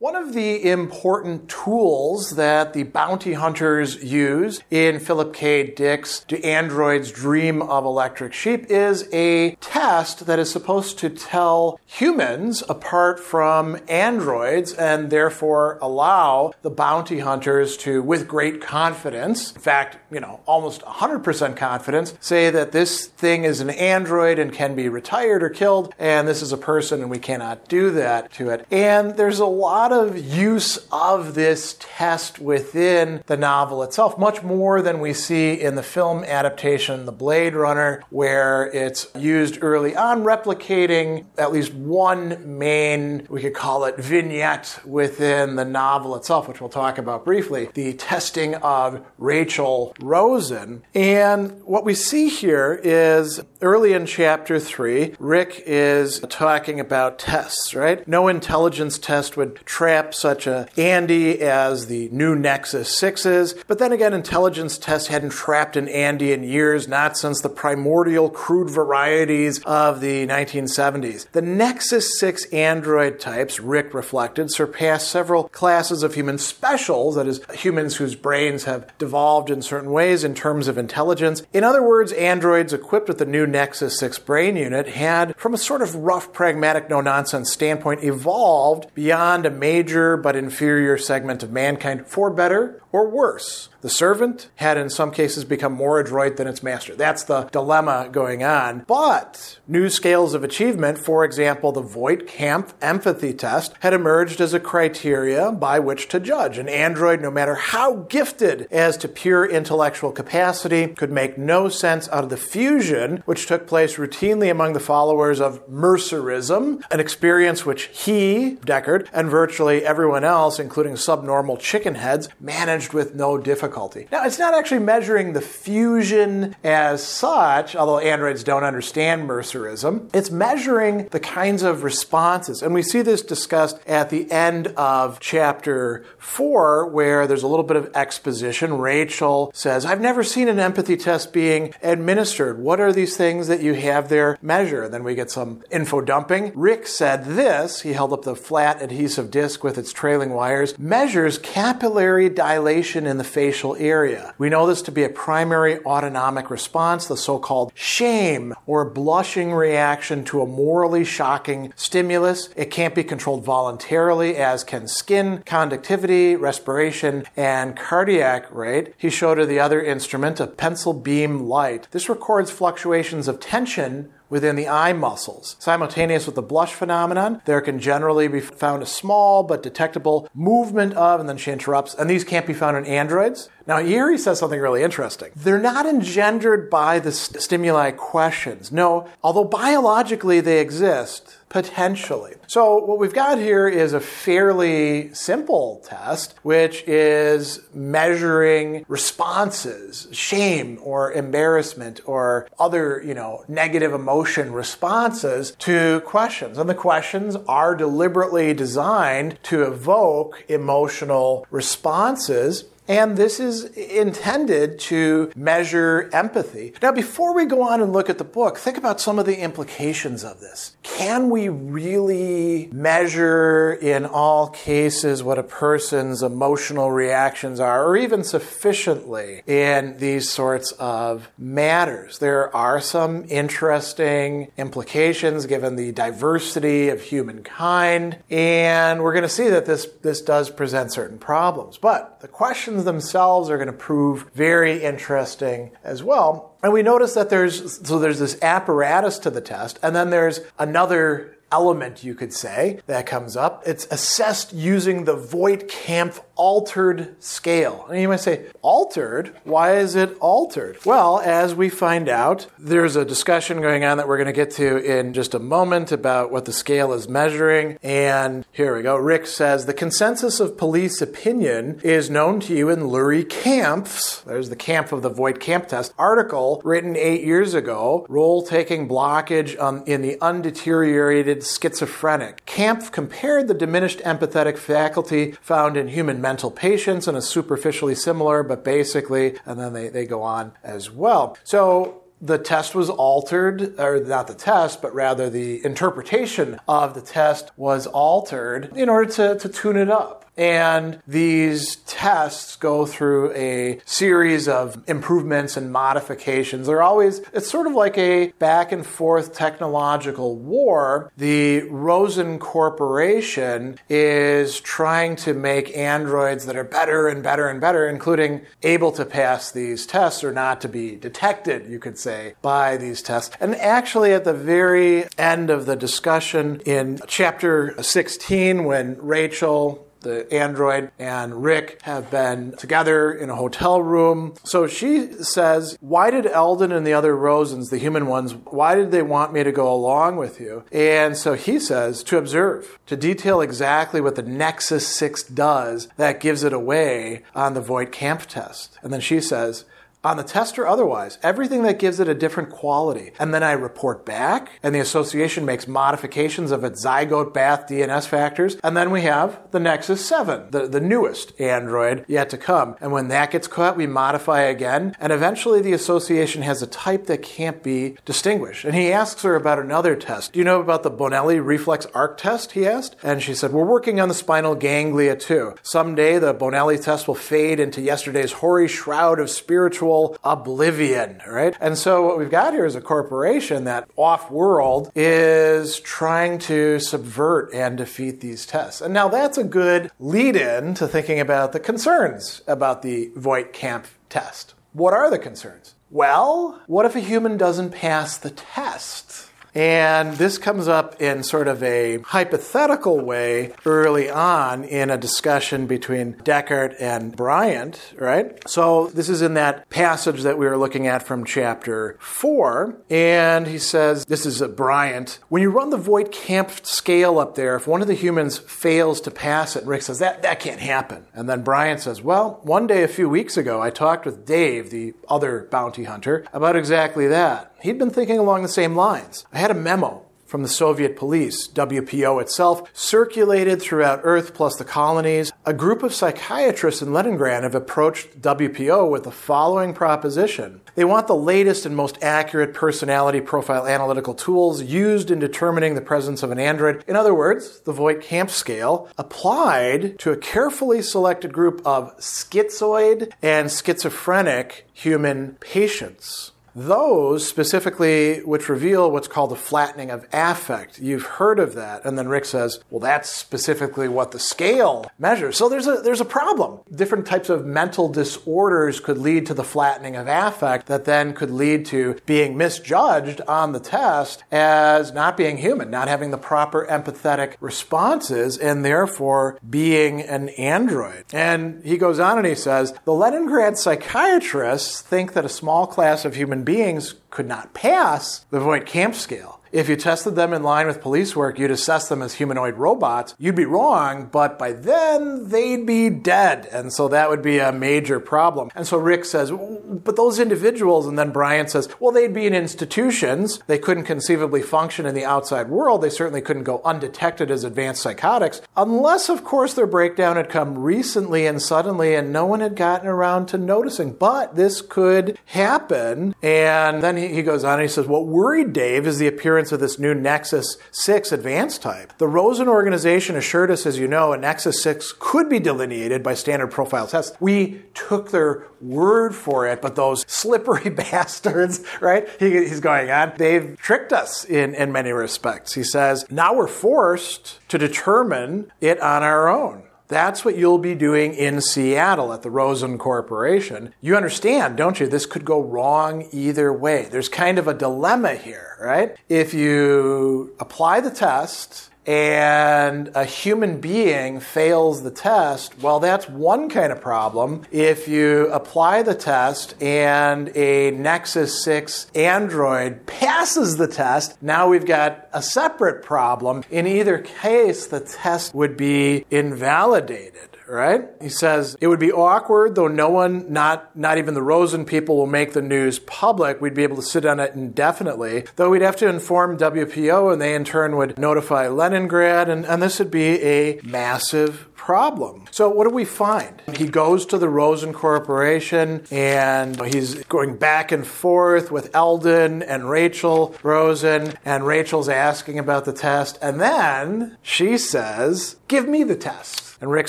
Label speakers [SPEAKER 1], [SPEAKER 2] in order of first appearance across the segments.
[SPEAKER 1] One of the important tools that the bounty hunters use in Philip K. Dick's Do Androids Dream of Electric Sheep is a test that is supposed to tell humans apart from androids and therefore allow the bounty hunters to, with great confidence, in fact, you know, almost 100% confidence, say that this thing is an android and can be retired or killed, and this is a person and we cannot do that to it. And there's a lot lot of use of this test within the novel itself, much more than we see in the film adaptation, The Blade Runner, where it's used early on, replicating at least one main, we could call it vignette within the novel itself, which we'll talk about briefly the testing of Rachel Rosen. And what we see here is early in chapter three, Rick is talking about tests, right? No intelligence test would trap such a Andy as the new Nexus 6s. But then again, intelligence tests hadn't trapped an Andy in years, not since the primordial crude varieties of the 1970s. The Nexus 6 android types, Rick reflected, surpassed several classes of human specials, that is, humans whose brains have devolved in certain ways in terms of intelligence. In other words, androids equipped with the new Nexus 6 brain unit had, from a sort of rough, pragmatic, no nonsense standpoint, evolved beyond a major but inferior segment of mankind for better or worse. The servant had in some cases become more adroit than its master. That's the dilemma going on. But new scales of achievement, for example, the Voight-Kampff empathy test, had emerged as a criteria by which to judge. An android, no matter how gifted as to pure intellectual capacity, could make no sense out of the fusion which took place routinely among the followers of Mercerism, an experience which he, Deckard, and virtually everyone else, including subnormal chicken heads, managed with no difficulty difficulty. Now, it's not actually measuring the fusion as such, although androids don't understand Mercerism. It's measuring the kinds of responses. And we see this discussed at the end of chapter four, where there's a little bit of exposition. Rachel says, I've never seen an empathy test being administered. What are these things that you have there measure? And then we get some info dumping. Rick said this. He held up the flat adhesive disc with its trailing wires, measures capillary dilation in the facial area. We know this to be a primary autonomic response, the so called shame or blushing reaction to a morally shocking stimulus. It can't be controlled voluntarily, as can skin conductivity, respiration, and cardiac rate. He showed her the other instrument, a pencil beam light. This records fluctuations of tension within the eye muscles. Simultaneous with the blush phenomenon, there can generally be found a small but detectable movement of, and then she interrupts, and these can't be found in androids. Now, here he says something really interesting. They're not engendered by the st- stimuli questions. No, although biologically they exist, potentially. So, what we've got here is a fairly simple test, which is measuring responses, shame or embarrassment or other, you know, negative emotion responses to questions. And the questions are deliberately designed to evoke emotional responses and this is intended to measure empathy. Now, before we go on and look at the book, think about some of the implications of this. Can we really measure in all cases what a person's emotional reactions are, or even sufficiently in these sorts of matters? There are some interesting implications given the diversity of humankind, and we're going to see that this, this does present certain problems. But the question themselves are going to prove very interesting as well. And we notice that there's so there's this apparatus to the test, and then there's another element, you could say, that comes up. It's assessed using the Voigt-Kampff altered scale. And you might say, altered? Why is it altered? Well, as we find out, there's a discussion going on that we're going to get to in just a moment about what the scale is measuring. And here we go. Rick says the consensus of police opinion is known to you in Lurie Kampff's, there's the Kampff of the Voight-Kampff test, article written eight years ago, role taking blockage on, in the undeteriorated schizophrenic. Kampff compared the diminished empathetic faculty found in human mental patients and is superficially similar, but basically, and then they, they go on as well. So the test was altered, or not the test, but rather the interpretation of the test was altered in order to, to tune it up. And these tests go through a series of improvements and modifications. They're always, it's sort of like a back and forth technological war. The Rosen Corporation is trying to make androids that are better and better and better, including able to pass these tests or not to be detected, you could say, by these tests. And actually, at the very end of the discussion in chapter 16, when Rachel the android and Rick have been together in a hotel room. So she says, Why did Eldon and the other Rosens, the human ones, why did they want me to go along with you? And so he says, To observe, to detail exactly what the Nexus 6 does that gives it away on the Voight-Kampff test. And then she says, on the test or otherwise, everything that gives it a different quality. And then I report back, and the association makes modifications of its zygote bath DNS factors. And then we have the Nexus 7, the, the newest Android yet to come. And when that gets caught, we modify again. And eventually the association has a type that can't be distinguished. And he asks her about another test. Do you know about the Bonelli reflex arc test? He asked. And she said, We're working on the spinal ganglia too. Someday the Bonelli test will fade into yesterday's hoary shroud of spiritual oblivion, right? And so what we've got here is a corporation that off world is trying to subvert and defeat these tests. And now that's a good lead in to thinking about the concerns about the Voigt-Kampff test. What are the concerns? Well, what if a human doesn't pass the test? And this comes up in sort of a hypothetical way early on in a discussion between Deckard and Bryant, right? So this is in that passage that we were looking at from chapter 4. And he says, this is a Bryant, when you run the Voigt-Kampff scale up there, if one of the humans fails to pass it, Rick says, that, that can't happen. And then Bryant says, well, one day a few weeks ago, I talked with Dave, the other bounty hunter, about exactly that. He'd been thinking along the same lines. I had a memo from the Soviet police, WPO itself, circulated throughout Earth plus the colonies. A group of psychiatrists in Leningrad have approached WPO with the following proposition. They want the latest and most accurate personality profile analytical tools used in determining the presence of an android. In other words, the Voigt-Kampff scale applied to a carefully selected group of schizoid and schizophrenic human patients. Those specifically, which reveal what's called the flattening of affect. You've heard of that. And then Rick says, well, that's specifically what the scale measures. So there's a, there's a problem. Different types of mental disorders could lead to the flattening of affect that then could lead to being misjudged on the test as not being human, not having the proper empathetic responses, and therefore being an android. And he goes on and he says, the Leningrad psychiatrists think that a small class of human beings could not pass the Voigt-Kampff scale. If you tested them in line with police work, you'd assess them as humanoid robots. You'd be wrong, but by then they'd be dead. And so that would be a major problem. And so Rick says, but those individuals, and then Bryant says, well, they'd be in institutions. They couldn't conceivably function in the outside world. They certainly couldn't go undetected as advanced psychotics, unless, of course, their breakdown had come recently and suddenly and no one had gotten around to noticing. But this could happen. And then he goes on and he says, what worried Dave is the appearance appearance of this new Nexus 6 advanced type. The Rosen organization assured us, as you know, a Nexus 6 could be delineated by standard profile tests. We took their word for it, but those slippery bastards, right? He, he's going on. They've tricked us in, in many respects. He says, now we're forced to determine it on our own. That's what you'll be doing in Seattle at the Rosen Corporation. You understand, don't you? This could go wrong either way. There's kind of a dilemma here, right? If you apply the test, and a human being fails the test, well, that's one kind of problem. If you apply the test and a Nexus 6 Android passes the test, now we've got a separate problem. In either case, the test would be invalidated right? He says it would be awkward, though no one, not not even the Rosen people, will make the news public. We'd be able to sit on it indefinitely, though we'd have to inform WPO, and they in turn would notify Leningrad, and, and this would be a massive problem. So, what do we find? He goes to the Rosen Corporation and he's going back and forth with Eldon and Rachel Rosen, and Rachel's asking about the test. And then she says, Give me the test. And Rick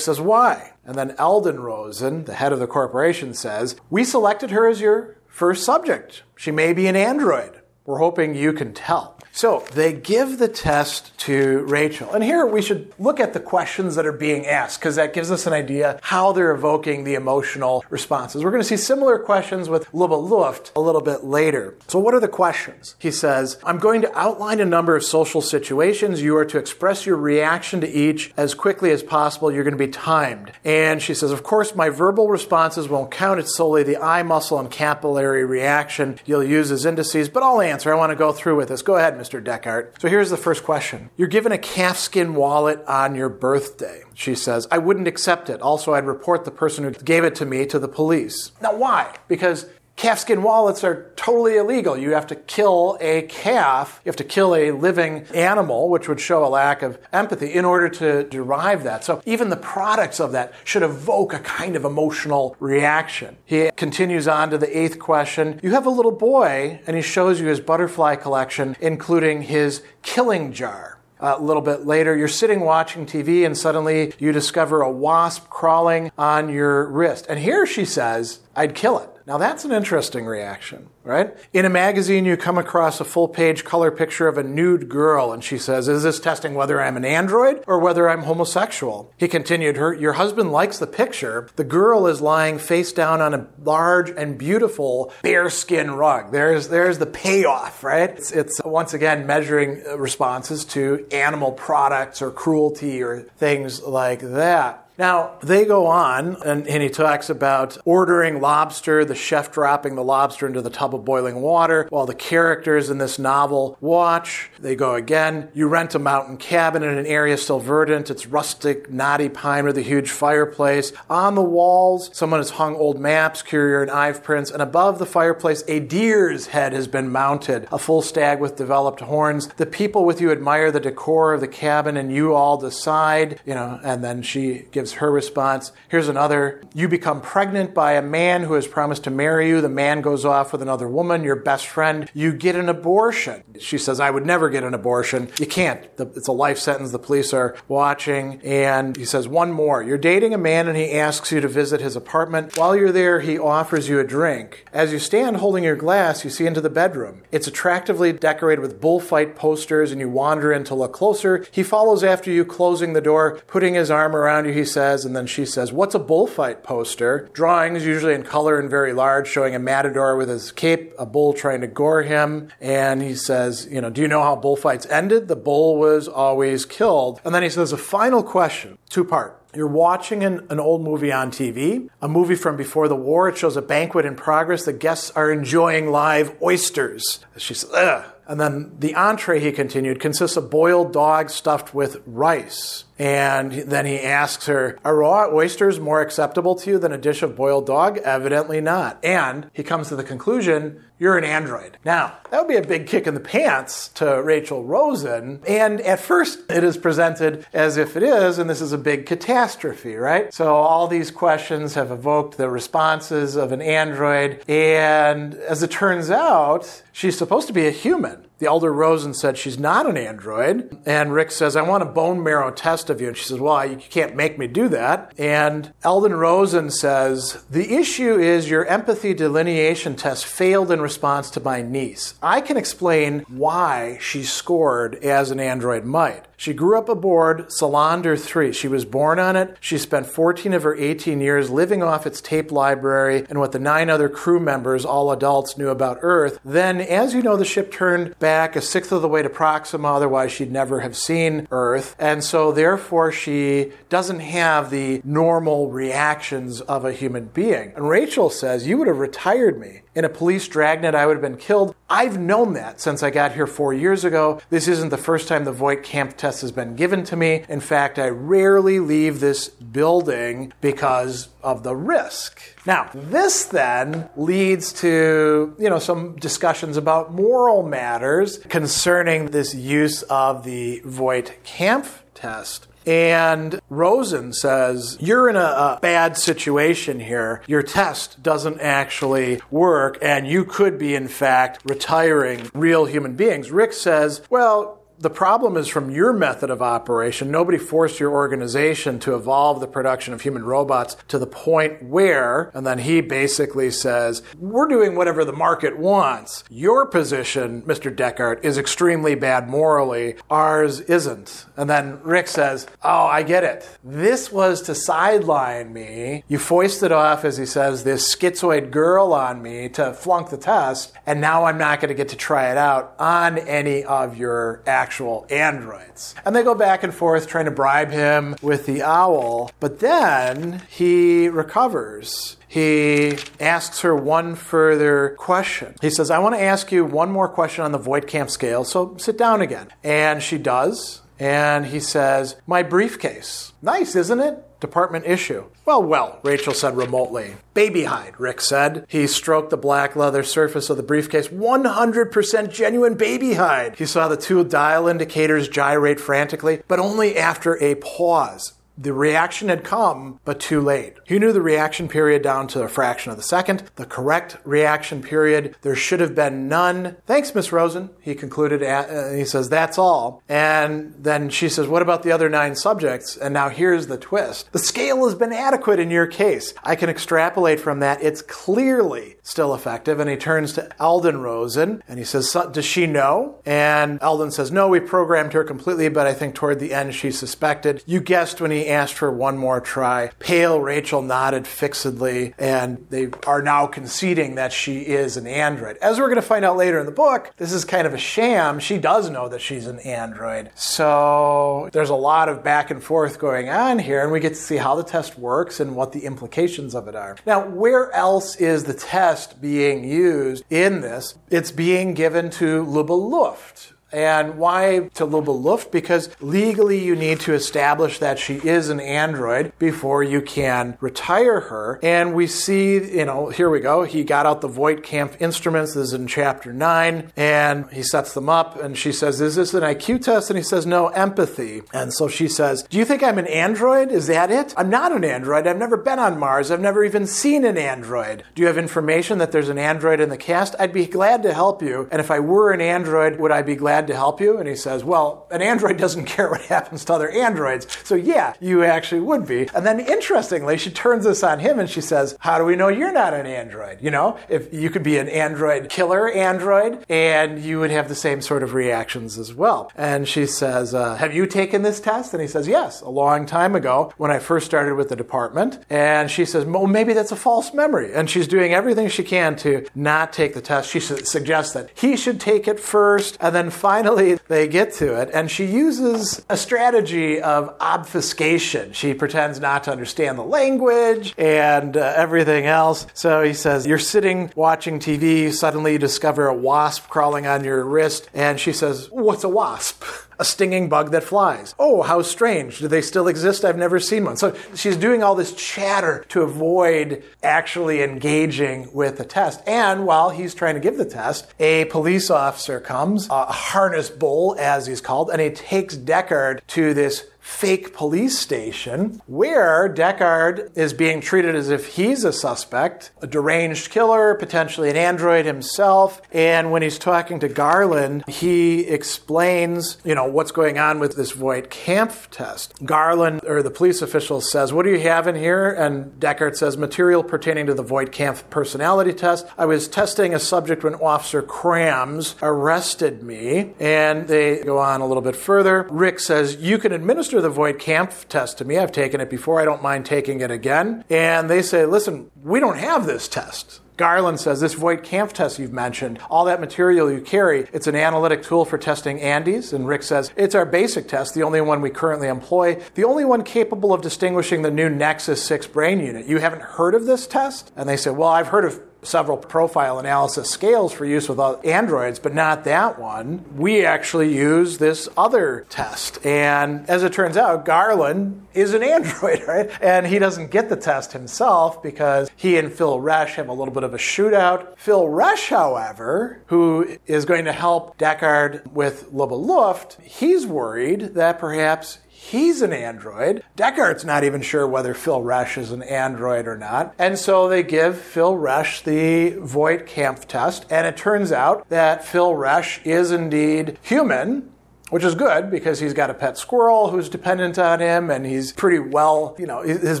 [SPEAKER 1] says, Why? And then Eldon Rosen, the head of the corporation, says, We selected her as your first subject. She may be an android. We're hoping you can tell. So they give the test to Rachel. And here we should look at the questions that are being asked because that gives us an idea how they're evoking the emotional responses. We're going to see similar questions with Luba Luft a little bit later. So what are the questions? He says, I'm going to outline a number of social situations. You are to express your reaction to each as quickly as possible. You're going to be timed. And she says, of course, my verbal responses won't count. It's solely the eye muscle and capillary reaction you'll use as indices, but I'll answer. I want to go through with this. Go ahead, Mr. Deckard. So here's the first question. You're given a calfskin wallet on your birthday. She says, I wouldn't accept it. Also, I'd report the person who gave it to me to the police. Now, why? Because calfskin wallets are totally illegal. You have to kill a calf, you have to kill a living animal, which would show a lack of empathy in order to derive that. So even the products of that should evoke a kind of emotional reaction. He continues on to the eighth question. You have a little boy, and he shows you his butterfly collection, including his killing jar. A little bit later, you're sitting watching TV and suddenly you discover a wasp crawling on your wrist. And here she says, I'd kill it. Now that's an interesting reaction, right? In a magazine, you come across a full page color picture of a nude girl, and she says, Is this testing whether I'm an android or whether I'm homosexual? He continued, Her, Your husband likes the picture. The girl is lying face down on a large and beautiful bearskin rug. There's, there's the payoff, right? It's, it's once again measuring uh, responses to animal products or cruelty or things like that. Now, they go on, and, and, he talks about ordering lobster, the chef dropping the lobster into the tub of boiling water, while the characters in this novel watch. They go again. You rent a mountain cabin in an area still verdant. It's rustic, knotty pine with a huge fireplace. On the walls, someone has hung old maps, curio, and eye prints, and above the fireplace, a deer's head has been mounted, a full stag with developed horns. The people with you admire the decor of the cabin, and you all decide, you know, and then she gives her response. Here's another. You become pregnant by a man who has promised to marry you. The man goes off with another woman, your best friend. You get an abortion. She says, I would never get an abortion. You can't. It's a life sentence. The police are watching. And he says, one more. You're dating a man and he asks you to visit his apartment. While you're there, he offers you a drink. As you stand holding your glass, you see into the bedroom. It's attractively decorated with bullfight posters and you wander in to look closer. He follows after you, closing the door, putting his arm around you. He says, says, and then she says, What's a bullfight poster? Drawings, usually in color and very large, showing a matador with his cape, a bull trying to gore him. And he says, You know, do you know how bullfights ended? The bull was always killed. And then he says, A final question, two part. You're watching an, an, old movie on TV, a movie from before the war. It shows a banquet in progress. The guests are enjoying live oysters. She says, Ugh. And then the entree, he continued, consists of boiled dog stuffed with rice. And then he asks her, Are raw oysters more acceptable to you than a dish of boiled dog? Evidently not. And he comes to the conclusion, You're an android. Now, that would be a big kick in the pants to Rachel Rosen. And at first, it is presented as if it is, and this is a big catastrophe, right? So all these questions have evoked the responses of an android. And as it turns out, she's supposed to be a human heaven. The elder Rosen said she's not an android. And Rick says, I want a bone marrow test of you. And she says, Well, you can't make me do that. And Eldon Rosen says, The issue is your empathy delineation test failed in response to my niece. I can explain why she scored as an android might. She grew up aboard Salander 3. She was born on it. She spent 14 of her 18 years living off its tape library and what the nine other crew members, all adults, knew about Earth. Then, as you know, the ship turned back a sixth of the way to Proxima, otherwise, she'd never have seen Earth. And so, therefore, she doesn't have the normal reactions of a human being. And Rachel says, You would have retired me in a police dragnet, I would have been killed. I've known that since I got here four years ago. This isn't the first time the Voight Kampff test has been given to me. In fact, I rarely leave this building because of the risk. Now, this then leads to, you know, some discussions about moral matters concerning this use of the Voight Kampff test. And Rosen says, You're in a, a, bad situation here. Your test doesn't actually work, and you could be, in fact, retiring real human beings. Rick says, Well, the problem is from your method of operation. Nobody forced your organization to evolve the production of human robots to the point where, and then he basically says, we're doing whatever the market wants. Your position, Mr. Deckard, is extremely bad morally. Ours isn't. And then Rick says, oh, I get it. This was to sideline me. You foisted off, as he says, this schizoid girl on me to flunk the test, and now I'm not going to get to try it out on any of your actions actual androids. And they go back and forth trying to bribe him with the owl, but then he recovers he asks her one further question. He says, I want to ask you one more question on the Voight-Kampff scale, so sit down again. And she does. And he says, My briefcase. Nice, isn't it? Department issue. Well, well, Rachel said remotely. Baby hide, Rick said. He stroked the black leather surface of the briefcase. 100% genuine baby hide. He saw the two dial indicators gyrate frantically, but only after a pause. The reaction had come, but too late. He knew the reaction period down to a fraction of the second. The correct reaction period, there should have been none. Thanks, Miss Rosen, he concluded. Uh, he says, That's all. And then she says, What about the other nine subjects? And now here's the twist the scale has been adequate in your case. I can extrapolate from that. It's clearly still effective. And he turns to Eldon Rosen and he says, Does she know? And Eldon says, No, we programmed her completely, but I think toward the end she suspected. You guessed when he asked for one more try. Pale Rachel nodded fixedly, and they are now conceding that she is an android. As we're going to find out later in the book, this is kind of a sham. She does know that she's an android. So there's a lot of back and forth going on here, and we get to see how the test works and what the implications of it are. Now, where else is the test being used in this? It's being given to Luba Luft and why to Luba Luft? Because legally you need to establish that she is an android before you can retire her. And we see, you know, here we go. He got out the Voight Kampff instruments. This is in chapter 9. And he sets them up and she says, Is this an IQ test? And he says, No, empathy. And so she says, Do you think I'm an android? Is that it? I'm not an android. I've never been on Mars. I've never even seen an android. Do you have information that there's an android in the cast? I'd be glad to help you. And if I were an android, would I be glad glad to help you? And he says, Well, an android doesn't care what happens to other androids. So, yeah, you actually would be. And then, interestingly, she turns this on him and she says, How do we know you're not an android? You know, if you could be an android killer android and you would have the same sort of reactions as well. And she says, uh, Have you taken this test? And he says, Yes, a long time ago when I first started with the department. And she says, Well, maybe that's a false memory. And she's doing everything she can to not take the test. She su- suggests that he should take it first and then finally they get to it, and she uses a strategy of obfuscation. She pretends not to understand the language and uh, everything else. So he says, You're sitting watching TV, suddenly you discover a wasp crawling on your wrist, and she says, What's a wasp? a stinging bug that flies. Oh, how strange. Do they still exist? I've never seen one. So she's doing all this chatter to avoid actually engaging with the test. And while he's trying to give the test, a police officer comes, a harness bull, as he's called, and he takes Deckard to this fake police station where Deckard is being treated as if he's a suspect, a deranged killer, potentially an android himself. And when he's talking to Garland, he explains, you know, what's going on with this Voight Kampff test. Garland, or the police official, says, What do you have in here? And Deckard says, Material pertaining to the Voight Kampff personality test. I was testing a subject when Officer Crams arrested me. And they go on a little bit further. Rick says, You can administer the Voight Kampff test to me. I've taken it before. I don't mind taking it again. And they say, Listen, we don't have this test. Garland says this Voight Kampff test you've mentioned, all that material you carry, it's an analytic tool for testing Andes. And Rick says it's our basic test, the only one we currently employ, the only one capable of distinguishing the new Nexus 6 brain unit. You haven't heard of this test? And they say, well, I've heard of several profile analysis scales for use with androids, but not that one. We actually use this other test. And as it turns out, Garland is an android, right? And he doesn't get the test himself because he and Phil Resch have a little bit of a shootout. Phil Resch, however, who is going to help Deckard with Luba Luft, he's worried that perhaps He's an android. Deckard's not even sure whether Phil Resch is an android or not. And so they give Phil Resch the Voight Kampff test, and it turns out that Phil Resch is indeed human which is good because he's got a pet squirrel who's dependent on him and he's pretty well, you know, his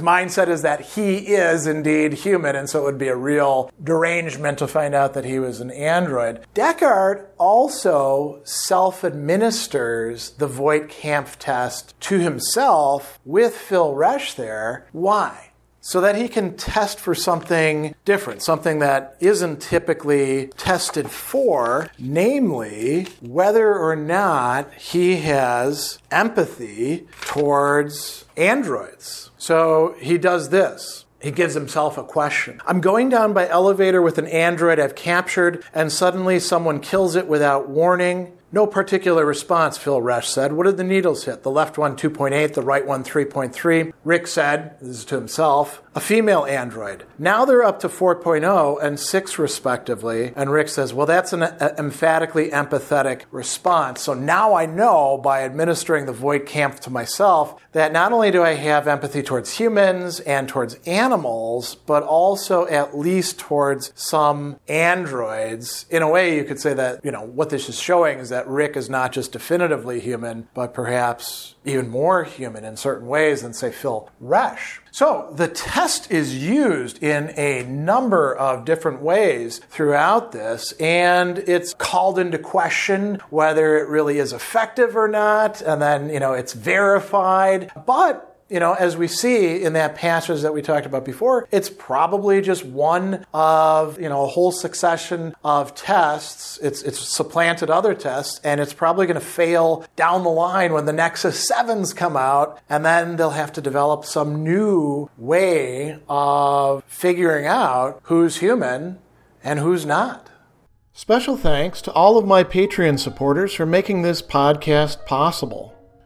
[SPEAKER 1] mindset is that he is indeed human and so it would be a real derangement to find out that he was an android. Deckard also self-administers the Voight-Kampff test to himself with Phil Resch there. Why? So that he can test for something different, something that isn't typically tested for, namely whether or not he has empathy towards androids. So he does this. He gives himself a question. I'm going down by elevator with an android I've captured, and suddenly someone kills it without warning. No particular response, Phil Resch said. What did the needles hit? The left one 2.8, the right one 3.3. Rick said, this is to himself, a female android. Now they're up to 4.0 and 6 respectively. And Rick says, well, that's an uh, emphatically empathetic response. So now I know by administering the Voight-Kampff to myself that not only do I have empathy towards humans and towards animals, but also at least towards some androids. In a way, you could say that, you know, what this is showing is that Rick is not just definitively human, but perhaps even more human in certain ways than, say, Phil Resch. So the test is used in a number of different ways throughout this, and it's called into question whether it really is effective or not, and then, you know, it's verified. But you know, as we see in that passage that we talked about before, it's probably just one of, you know, a whole succession of tests. It's, it's supplanted other tests, and it's probably going to fail down the line when the Nexus 7s come out, and then they'll have to develop some new way of figuring out who's human and who's not. Special thanks to all of my Patreon supporters for making this podcast possible.